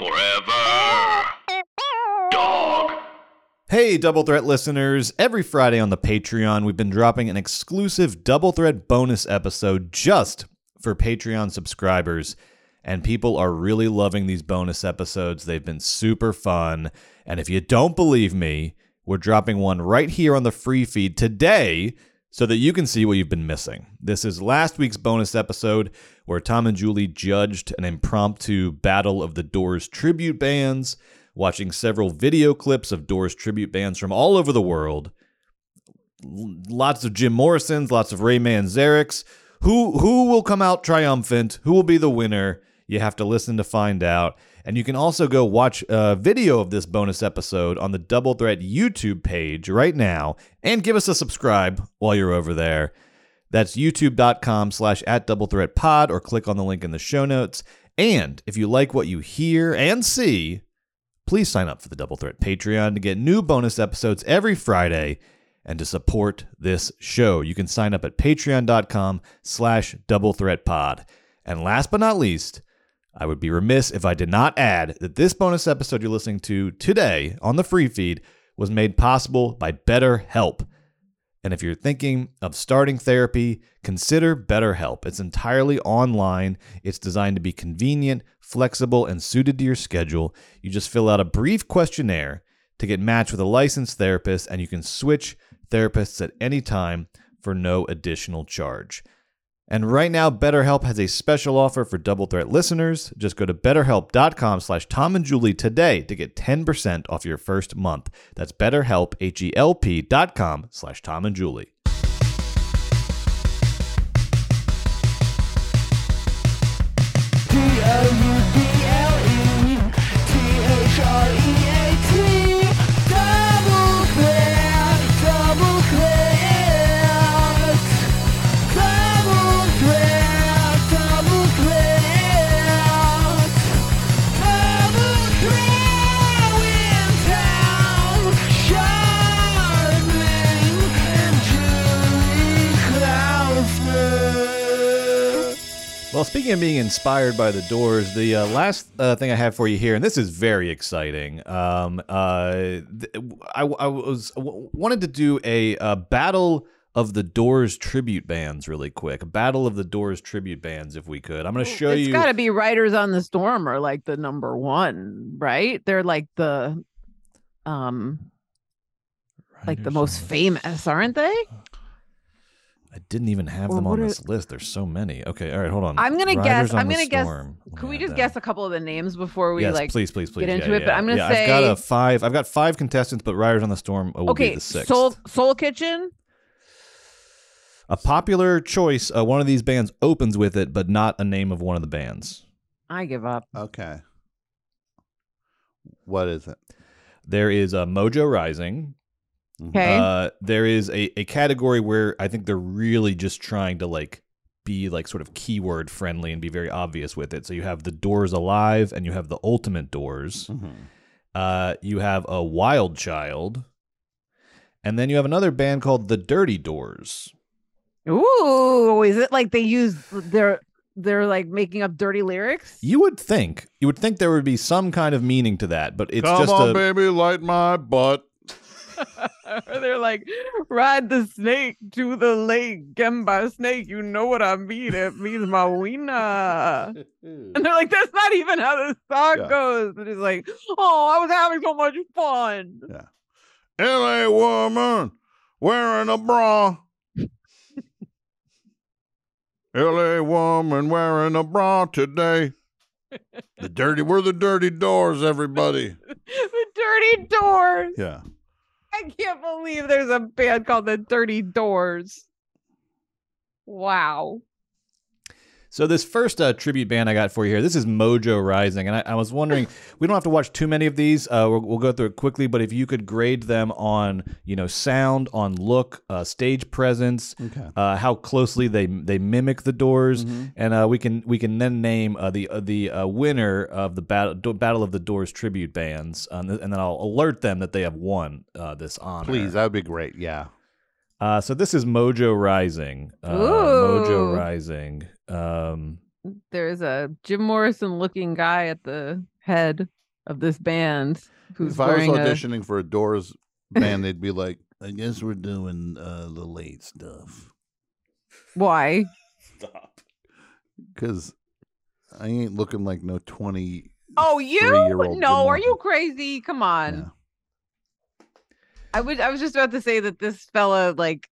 Forever. Dog. Hey, Double Threat listeners. Every Friday on the Patreon, we've been dropping an exclusive Double Threat bonus episode just for Patreon subscribers. And people are really loving these bonus episodes. They've been super fun. And if you don't believe me, we're dropping one right here on the free feed today so that you can see what you've been missing. This is last week's bonus episode where Tom and Julie judged an impromptu Battle of the Doors tribute bands, watching several video clips of Doors tribute bands from all over the world. Lots of Jim Morrisons, lots of Ray Manzarek's. Who who will come out triumphant? Who will be the winner? You have to listen to find out. And you can also go watch a video of this bonus episode on the Double Threat YouTube page right now and give us a subscribe while you're over there. That's youtube.com slash at double threat pod or click on the link in the show notes. And if you like what you hear and see, please sign up for the Double Threat Patreon to get new bonus episodes every Friday and to support this show. You can sign up at patreon.com slash double threat pod. And last but not least, I would be remiss if I did not add that this bonus episode you're listening to today on the free feed was made possible by BetterHelp. And if you're thinking of starting therapy, consider BetterHelp. It's entirely online. It's designed to be convenient, flexible, and suited to your schedule. You just fill out a brief questionnaire to get matched with a licensed therapist, and you can switch therapists at any time for no additional charge. And right now, BetterHelp has a special offer for Double Threat listeners. Just go to betterhelp.com slash Tom and Julie today to get 10% off your first month. That's betterhelp, H-E-L-P dot com slash Tom and Julie. Speaking of being inspired by the Doors, the uh, last uh, thing I have for you here, and this is very exciting. Um, uh, th- I, I was w- wanted to do a, uh battle of the Doors tribute bands really quick. A battle of the Doors tribute bands, if we could. I'm going to show it's you. It's got to be Riders on the Storm or like the number one, right? They're like the, um, like the most famous, aren't they? I didn't even have Or them on are- this list. There's so many. Okay, all right, hold on. I'm gonna Riders guess. I'm gonna guess. Storm. Let me Can we just that. guess a couple of the names before we yes, like? please, please, please. get into Yeah, it, but I'm gonna yeah. I've got a five. I've got five contestants, but Riders on the Storm will be the sixth. Soul Soul Kitchen. A popular choice. Uh, one of these bands opens with it, but not a name of one of the bands. I give up. Okay. What is it? There is a Mojo Rising. Okay. Uh, there is a, a category where I think they're really just trying to like be like sort of keyword friendly and be very obvious with it. So you have the Doors Alive and you have the Ultimate Doors. Mhm. Uh, you have a Wild Child, and then you have another band called the Dirty Doors. Ooh, is it like they use they're they're like making up dirty lyrics? You would think you would think there would be some kind of meaning to that, but it's Come just on, a baby, light my butt. Or they're like, ride the snake to the lake, get by snake. You know what I mean? It means my wiener. And they're like, that's not even how the song Yeah. goes. And he's like, oh, I was having so much fun. Yeah. LA woman wearing a bra. LA woman wearing a bra today. The dirty, we're the dirty doors, everybody. the Dirty Doors. Yeah. I can't believe there's a band called the Dirty Doors. Wow. So this first uh, tribute band I got for you here, this is Mojo Rising, and I, I was wondering, we don't have to watch too many of these. Uh, we'll, we'll go through it quickly, but if you could grade them on, you know, sound, on look, uh, stage presence, Okay. uh, how closely they they mimic the Doors, and uh, we can we can then name uh, the uh, the uh, winner of the battle Do- Battle of the Doors tribute bands, um, and then I'll alert them that they have won uh, this honor. Please, that would be great. Yeah. Uh, so this is Mojo Rising. Uh, Mojo Rising. Um, There's a Jim Morrison looking guy at the head of this band who's if I was wearing a, auditioning for a Doors band, they'd be like, "I guess we're doing uh, the late stuff why? Stop. because I ain't looking like no twenty. Oh, you? three-year-old No, are you crazy? Come on. Yeah. I would. I was just about to say that this fella, like,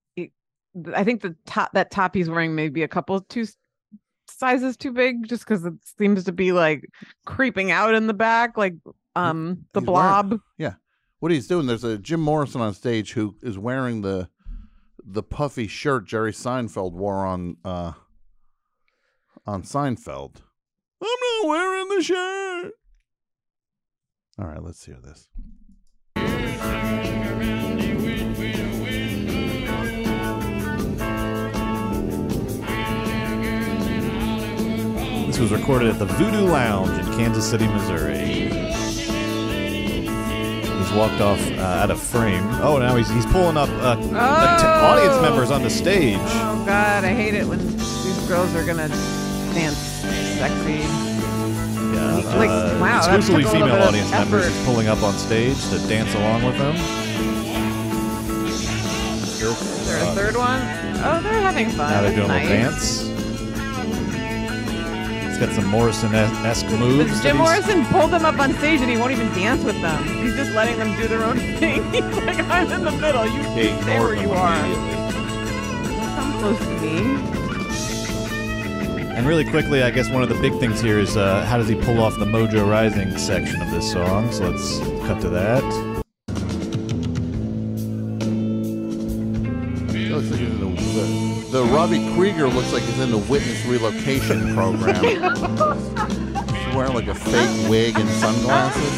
I think the top that top he's wearing may be a couple two sizes too big, just because it seems to be like creeping out in the back, like um the he's wearing- blob. What he's doing? There's a Jim Morrison on stage who is wearing the the puffy shirt Jerry Seinfeld wore on uh on Seinfeld. I'm not wearing the shirt. All right, let's hear this. This was recorded at the Voodoo Lounge in Kansas City, Missouri. He's walked off uh, out of frame. Oh, now he's he's pulling up uh, the t- audience Oh. members on the stage. Oh God, I hate it when these girls are gonna dance sexy. Yeah, Like, uh, wow, exclusively took a little female audience members pulling up on stage to dance along with them. One? Oh, they're having fun. Now they're That's doing nice. a dance. It's got some Morrison-esque moves. But Jim Morrison pulled them up on stage and he won't even dance with them. He's just letting them do their own thing. He's like, I'm in the middle. You He stay where ignored you are. immediately. Come close to me. And really quickly, I guess one of the big things here is uh, how does he pull off the Mojo Rising section of this song? So let's cut to that. The, the Krieger looks like he's in the witness relocation program. he's wearing like a fake wig and sunglasses.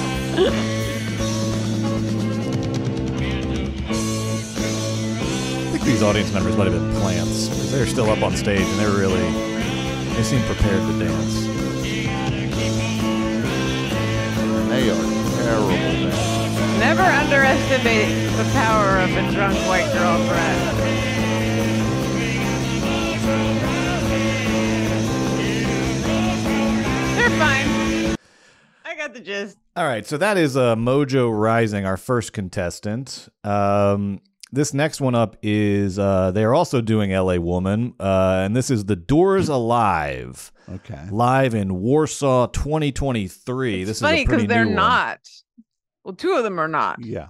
I think these audience members might have been plants because they're still up on stage and they're really they seem prepared to dance. They are terrible. Man. Never underestimate the power of a drunk white girlfriend. They're fine. I got the gist. All right, so that is uh, Mojo Rising, our first contestant. Um, this next one up is uh, they're also doing LA Woman, uh, and this is The Doors Alive, Okay. live in Warsaw 2023. this It's funny is a pretty because they're new one. not. Well, two of them are not. Yeah.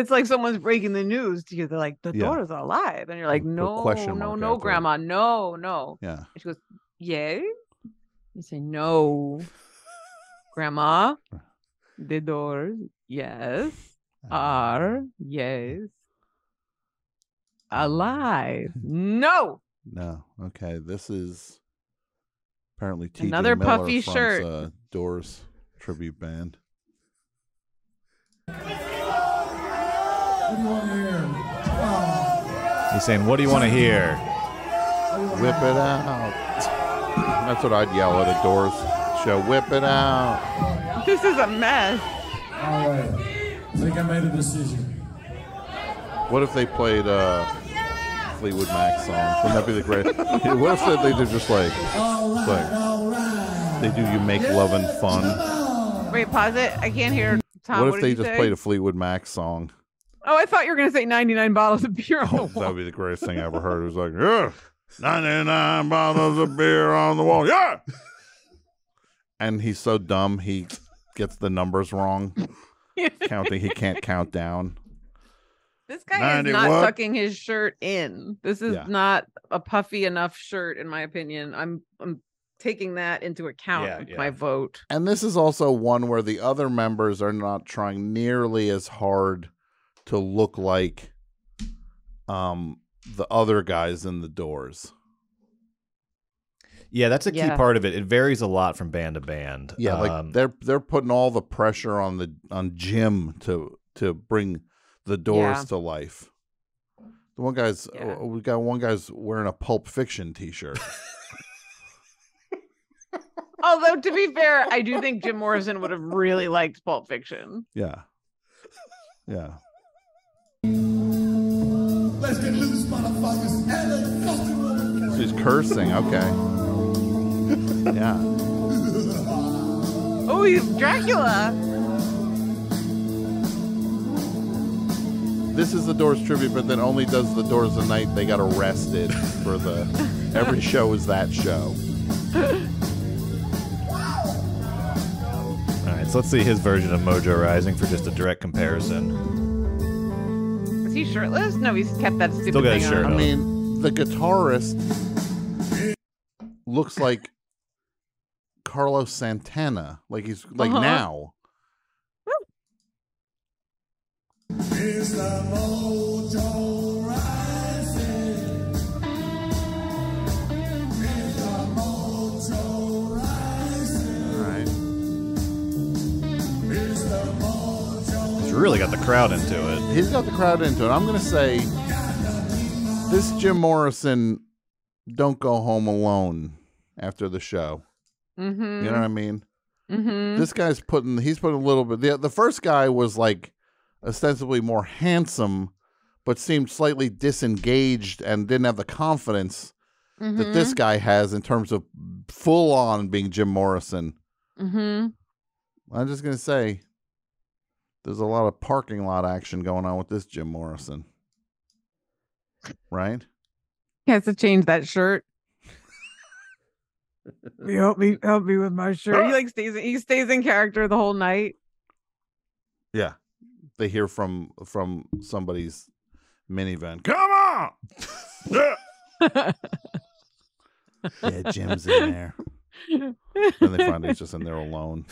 It's like someone's breaking the news to you. They're like, the Yeah. daughter's alive. And you're like, no, no, no, it. grandma. No, no. Yeah. And she goes, Yay? You say, No. Grandma, the doors, yes, are, yes, alive. No. No. Okay. This is apparently TJ Another Miller puffy from, shirt. Uh, Doors tribute band. He's saying, "What do you want to hear?" Whip it out. That's what I'd yell at a Doors show. Whip it out. This is a mess. All right. I think I made a decision. What if they played uh, Fleetwood Mac songs? Wouldn't that be the great? what if they did just like, All right, like all right. they do you make love and fun? Wait, pause it. I can't hear Tom. What if did they just say? played a Fleetwood Mac song? Oh, I thought you were going to say 99 bottles of beer on the Oh, That would be the greatest thing I ever heard. It was like, yeah, 99 bottles of beer on the wall. Yeah. And he's so dumb, he gets the numbers wrong. Counting, he can't count down. This guy 90 is not what? tucking his shirt in. This is Yeah. not a puffy enough shirt, in my opinion. I'm I'm taking that into account Yeah, with yeah. my vote. And this is also one where the other members are not trying nearly as hard to look like um the other guys in the doors. Yeah, that's a key Yeah. part of it. It varies a lot from band to band. Yeah, like Um, they're they're putting all the pressure on the on Jim to to bring the doors Yeah. to life. The one guy's Yeah. uh, we got one guy's wearing a Pulp Fiction T-shirt. Although to be fair, I do think Jim Morrison would have really liked Pulp Fiction. yeah, yeah. Let's get loose, motherfuckers. Helicopter. She's cursing. Okay. Yeah. Oh, he's Dracula. This is the Doors tribute, but then only does the Doors the night they got arrested for the. Every show is that show. All right, so let's see his version of Mojo Rising for just a direct comparison. Is he shirtless? No, he's kept that stupid Still got thing his shirt on. I mean, the guitarist looks like Carlos Santana. Like he's like Uh-huh. now. Really got the crowd into it. He's got the crowd into it. I'm going to say this Jim Morrison don't go home alone after the show. Mm-hmm. You know what I mean? mm-hmm. This guy's putting he's putting a little bit the the first guy was like ostensibly more handsome but seemed slightly disengaged and didn't have the confidence that this guy has in terms of full on being Jim Morrison. Mm-hmm. I'm just going to say there's a lot of parking lot action going on with this Jim Morrison. Right? He has to change that shirt. help me, help me with my shirt. He like stays. He stays in character the whole night. Yeah. They hear from from somebody's minivan. Come on. yeah, Jim's in there. and they find he's just in there alone.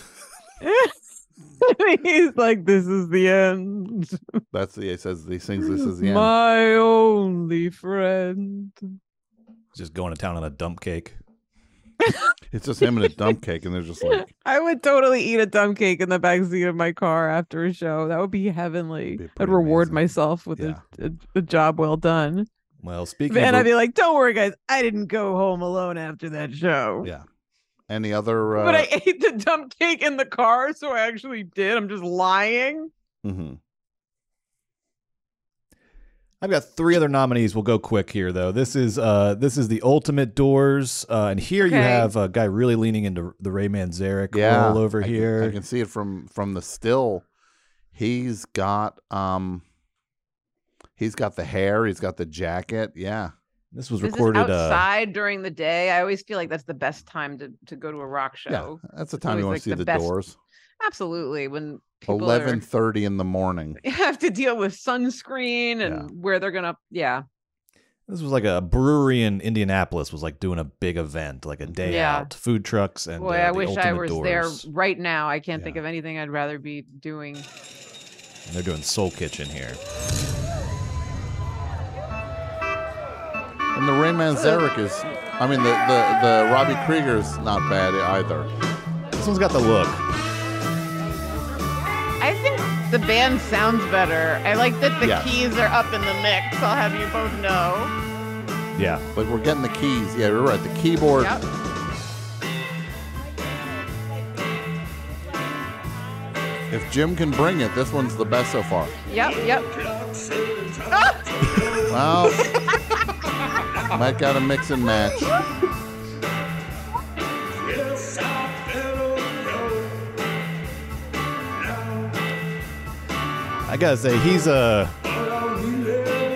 He's like, "This is the end. That's the he says he sings this is the end. My only friend." Just going to town on a dump cake. It's just him and a dump cake, and they're just like I would totally eat a dump cake in the backseat of my car after a show. That would be heavenly. Be I'd reward amazing. myself with Yeah. a, a, a job well done. Well, speaking And of I'd be like, "Don't worry, guys. I didn't go home alone after that show." Yeah. Any other uh But I ate the dump cake in the car, so I actually did. I'm just lying. mhm. I've got three other nominees. We'll go quick here, though. This is uh, this is the Ultimate Doors, uh, and here you have a guy really leaning into the Ray Manzarek Yeah. role over I can- here. I can see it from from the still. He's got um he's got the hair, he's got the jacket. Yeah. This was This recorded. Uh, outside during the day. I always feel like that's the best time to, to go to a rock show. Yeah. That's the time you want like, to see the the, doors. Absolutely. When people Eleven thirty in the morning. You have to deal with sunscreen and Yeah. where they're gonna yeah. this was like a brewery in Indianapolis was like doing a big event, like a day Yeah. out, food trucks, and Boy, uh, I wish I was Doors. there right now. I can't think of anything I'd rather be doing. And they're doing Soul Kitchen here. And the Ray Manzarek is I mean the the, the Robby Krieger's not bad either. This one's got the look. I think the band sounds better. I like that the Yes. keys are up in the mix. I'll have you both know. Yeah. But we're getting the keys. Yeah, you're right. The keyboard. Yep. If Jim can bring it, this one's the best so far. Yep. Yep. Well, might got to mix and match. I gotta say he's uh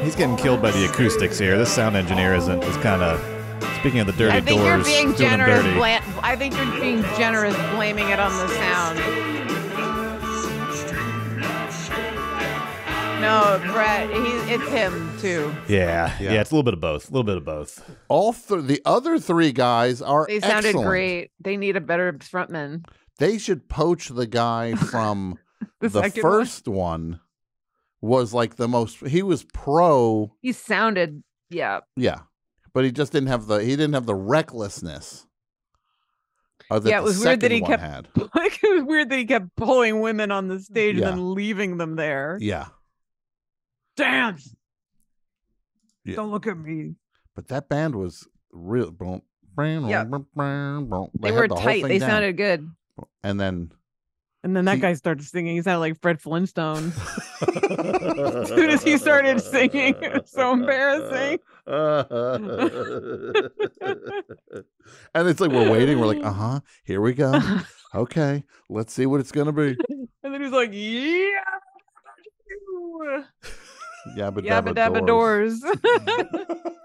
he's getting killed by the acoustics here. This sound engineer isn't is kind of speaking of the dirty I think doors. you're being generous. dirty. Bla- I think you're being generous blaming it on the sound. No, Brett, he, it's him too. yeah, Yeah. yeah, it's a little bit of both. A little bit of both. All th- the other three guys are They sounded excellent. great. They need a better frontman. They should poach the guy from The, the, second one. first one. Was like the most. He was pro. He sounded, yeah. Yeah, but he just didn't have the. He didn't have the recklessness. uh, that Yeah, it was weird that he kept- Had. Like it was weird that he kept pulling women on the stage Yeah. and then leaving them there. Yeah, Dance. Yeah. Don't look at me. but that band was real. Boom, boom, Yeah. boom, boom, boom. They, had were the tight. They down. sounded good. And then And then that He- guy started singing. He sounded like Fred Flintstone. as soon as he started singing, it was so embarrassing. and it's like we're waiting. We're like, uh huh. Here we go. Okay, let's see what it's gonna be. And then he's like, yeah. Yabba Yabba dabba dabba doors. doors.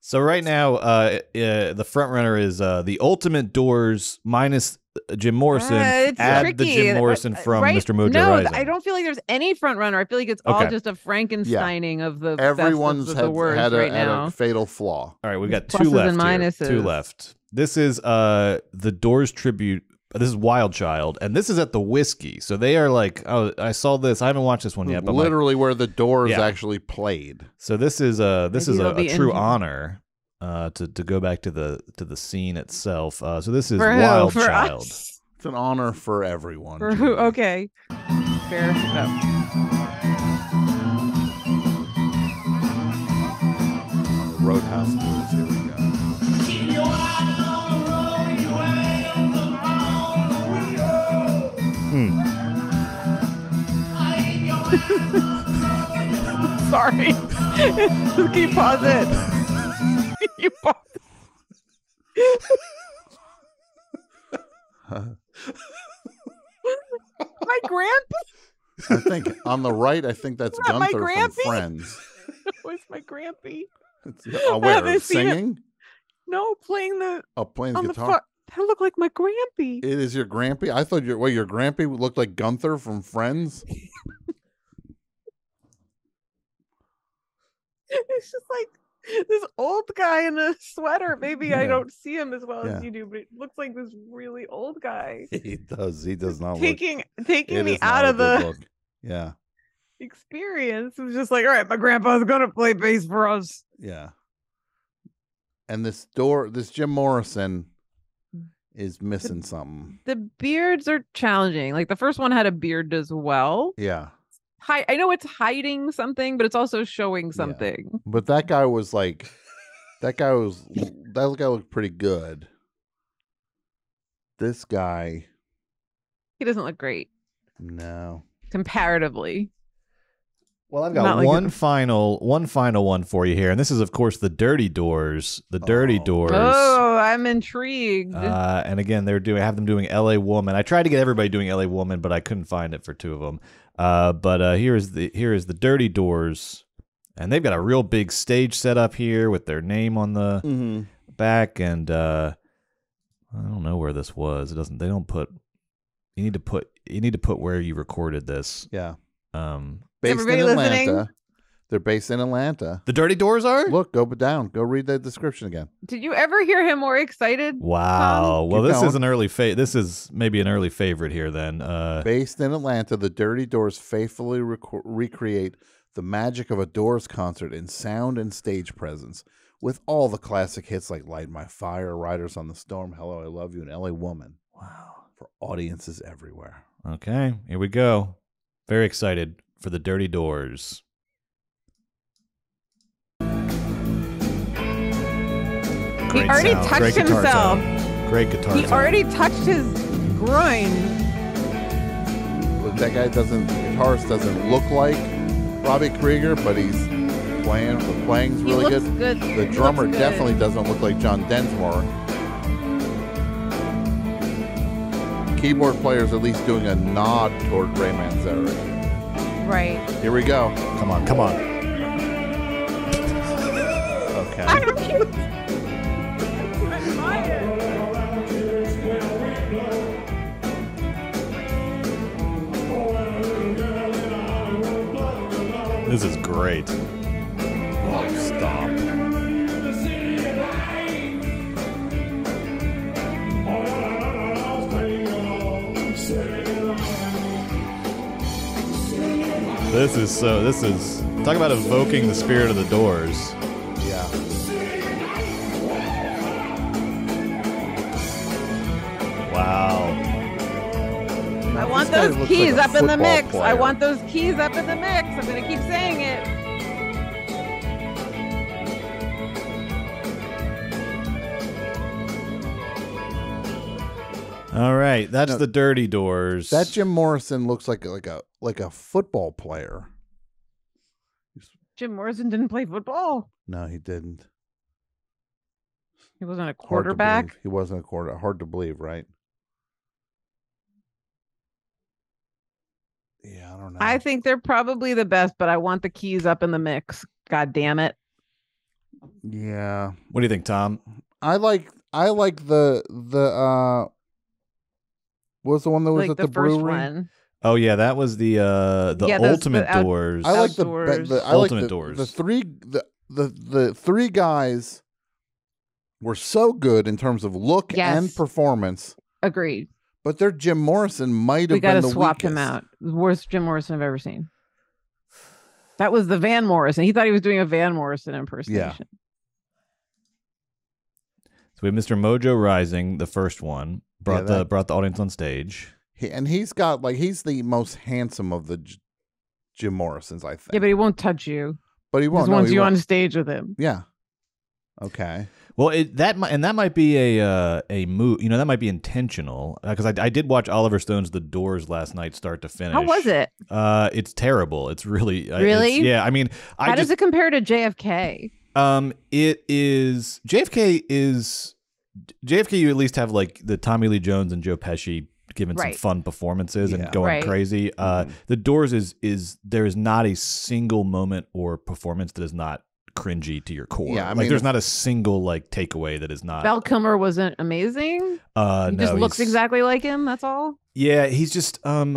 So right now, uh, uh, the front runner is uh, the Ultimate Doors minus uh, Jim Morrison. Uh, it's add tricky. the Jim uh, Morrison uh, from right? Mr. Mojo no, Rising. I don't feel like there's any front runner. I feel like it's all Okay. just a Frankensteining of the Everyone's best of had, the worst had, a, right had now. a fatal flaw. All right, we've got Pluses two left. and here. Two left. This is uh the Doors tribute. This is Wild Child, and this is at the Whisky. So they are like, oh, I saw this. I haven't watched this one yet, but like, Literally where the doors Yeah. actually played. so this is a this Maybe is a, a true in- honor uh to to go back to the to the scene itself. Uh, so this is For? Wild For Child. us? It's an honor for everyone. For who? Okay. Fair enough. Roadhouse Blues. Sorry. Just keep pause it. you pause. My grandpa I think on the right, I think that's Not my Gunther from Friends. was my grampy. It's, uh, where haven't seen it. singing? No, playing the Oh, playing the on the guitar. That looked like my grampy. It is your Grampy. I thought your wait, your Grampy looked like Gunther from Friends. it's just like this old guy in a sweater. Maybe I don't see him as well Yeah. as you do, but it looks like this really old guy He does. He does not look. taking taking me out of the look. Yeah, experience. It was just like, all right, my grandpa's gonna play bass for us. yeah. And this door, this Jim Morrison, is missing something. The beards are challenging. Like the first one had a beard as well. Yeah, Hi- I know it's hiding something, but it's also showing something. but that guy was like, that guy was that guy looked pretty good. This guy, He doesn't look great no. comparatively. Well, I've Not got like one a- final one final one for you here, and this is of course the Dirty Doors. The Dirty Oh. Doors. Oh, I'm intrigued. Uh, and again, they're doing. I have them doing L.A. Woman. I tried to get everybody doing L.A. Woman, but I couldn't find it for two of them. Uh, but uh, here is the here is the Dirty Doors, and they've got a real big stage set up here with their name on the Mm-hmm. back, and uh, I don't know where this was. It doesn't. They don't put. You need to put. You need to put where you recorded this. Yeah, Um, based everybody in listening? Atlanta. They're based in Atlanta. the Dirty Doors are. Look, go down. Go read the description again. Did you ever hear him more excited? Wow. Well, Keep this going. is an early fa- This is maybe an early favorite here. Then. Uh, Based in Atlanta, the Dirty Doors faithfully reco- recreate the magic of a Doors concert in sound and stage presence, with all the classic hits like "Light My Fire," "Riders on the Storm," "Hello, I Love You," and "L.A. Woman" wow. for audiences everywhere. Okay, here we go. Very excited for the Dirty Doors. He already sound, touched great himself. sound, Great guitar. He sound. already touched his groin. That guy doesn't, guitarist doesn't look like Robby Krieger, but he's playing. The playing's He really looks good. good. The He drummer looks good. definitely doesn't look like John Densmore. Keyboard player's at least doing a nod toward Ray Manzarek. Right. Here we go. Come on, come on. Okay. Great. Oh, stop. This is so. This is talk about evoking the spirit of the Doors. Those keys like up in the football mix. I want those keys up in the mix. I'm gonna keep saying it. All right, that's No, the Dirty Doors. That Jim Morrison looks like like a like a football player. Jim Morrison didn't play football. No, he didn't. He wasn't a quarterback. He wasn't a quarter. Hard to believe, right? Yeah, I don't know. I think they're probably the best, but I want the keys up in the mix. God damn it. yeah, What do you think, Tom? I like I like the the uh. What was the one that was Like at the, the, first brewery? one. Oh yeah, that was the uh the Yeah, those- the ultimate out- doors. I like the, be- Outdoors. the I like Ultimate the, Doors. the three the, the the three guys were so good in terms of look and performance, Agreed. But their Jim Morrison might have We got been to the swap him out. Worst Jim Morrison I've ever seen. That was the Van Morrison. He thought he was doing a Van Morrison impersonation. Yeah. So we have Mr. Mojo Rising, the first one, brought the that- brought the audience on stage. He, and he's got like he's the most handsome of the J- Jim Morrisons, I think. Yeah, but he won't touch you. but he He won't. just no, wants he you won't. on stage with him. Yeah. Okay. Well, it that might and that might be a uh, a move. You know, that might be intentional because I, I did watch Oliver Stone's The Doors last night, start to finish. How was it? Uh, it's terrible. It's really uh, it's- Really? yeah. I mean, I How just does it compare to JFK? Um, it is JFK is JFK. You at least have like the Tommy Lee Jones and Joe Pesci giving Right. some fun performances Yeah. and going Right. crazy. Uh, Mhm. the Doors is is there is not a single moment or performance that is not cringy to your core. Yeah, I like mean, there's not a single like takeaway that is not. Val Kilmer wasn't amazing. uh, he no, just looks exactly like him. That's all. Yeah, he's just um,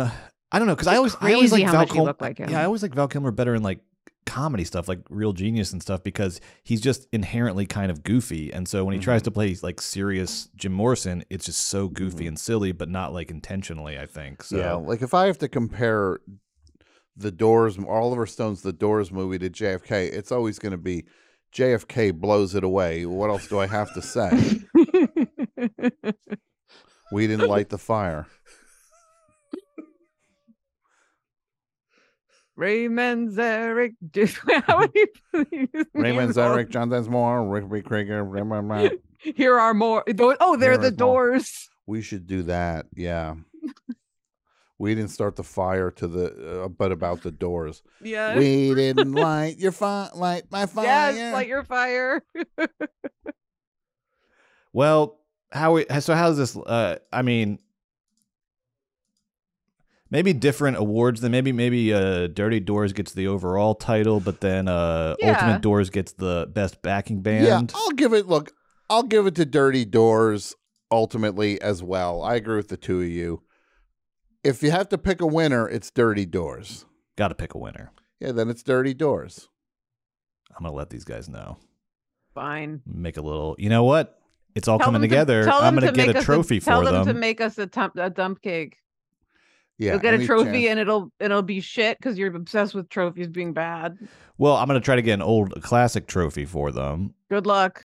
I don't know because I It's always I always like how Val much he Kilmer. like him. Yeah, I always like Val Kilmer better in like comedy stuff like real genius and stuff because he's just inherently kind of goofy and so when he tries Mm-hmm. to play like serious jim morrison it's just so goofy Mhm. and silly but not like intentionally i think so Yeah. Like if I have to compare the Doors, Oliver Stone's The Doors movie to JFK, it's always going to be JFK blows it away. What else do I have to say? we didn't light the fire. Ray Manzarek. How would you please Raymond oh. John Densmore, Rick Krieger. blah, blah, blah. Here are more. Oh, they're Here the is more. doors. We should do that. Yeah. We didn't start the fire to the, uh, but about the doors. Yeah. We didn't light your fire, light my fire. Yes, like your fire. well how we so how's this uh i mean maybe different awards then maybe maybe uh dirty doors gets the overall title but then uh Yeah. ultimate doors gets the best backing band Yeah, I'll give it. Look, I'll give it to Dirty Doors ultimately as well. I agree with the two of you. If you have to pick a winner, it's Dirty Doors. gotta pick a winner Yeah, then it's Dirty Doors. i'm gonna let these guys know Fine. make a little you know what it's all Tell coming them to- together i'm gonna to get a trophy tell for them, Tell them to make us a, tump, a dump cake. Yeah, You'll get a trophy chance- and it'll it'll be shit because you're obsessed with trophies being bad. well i'm gonna try to get an old classic trophy for them Good luck.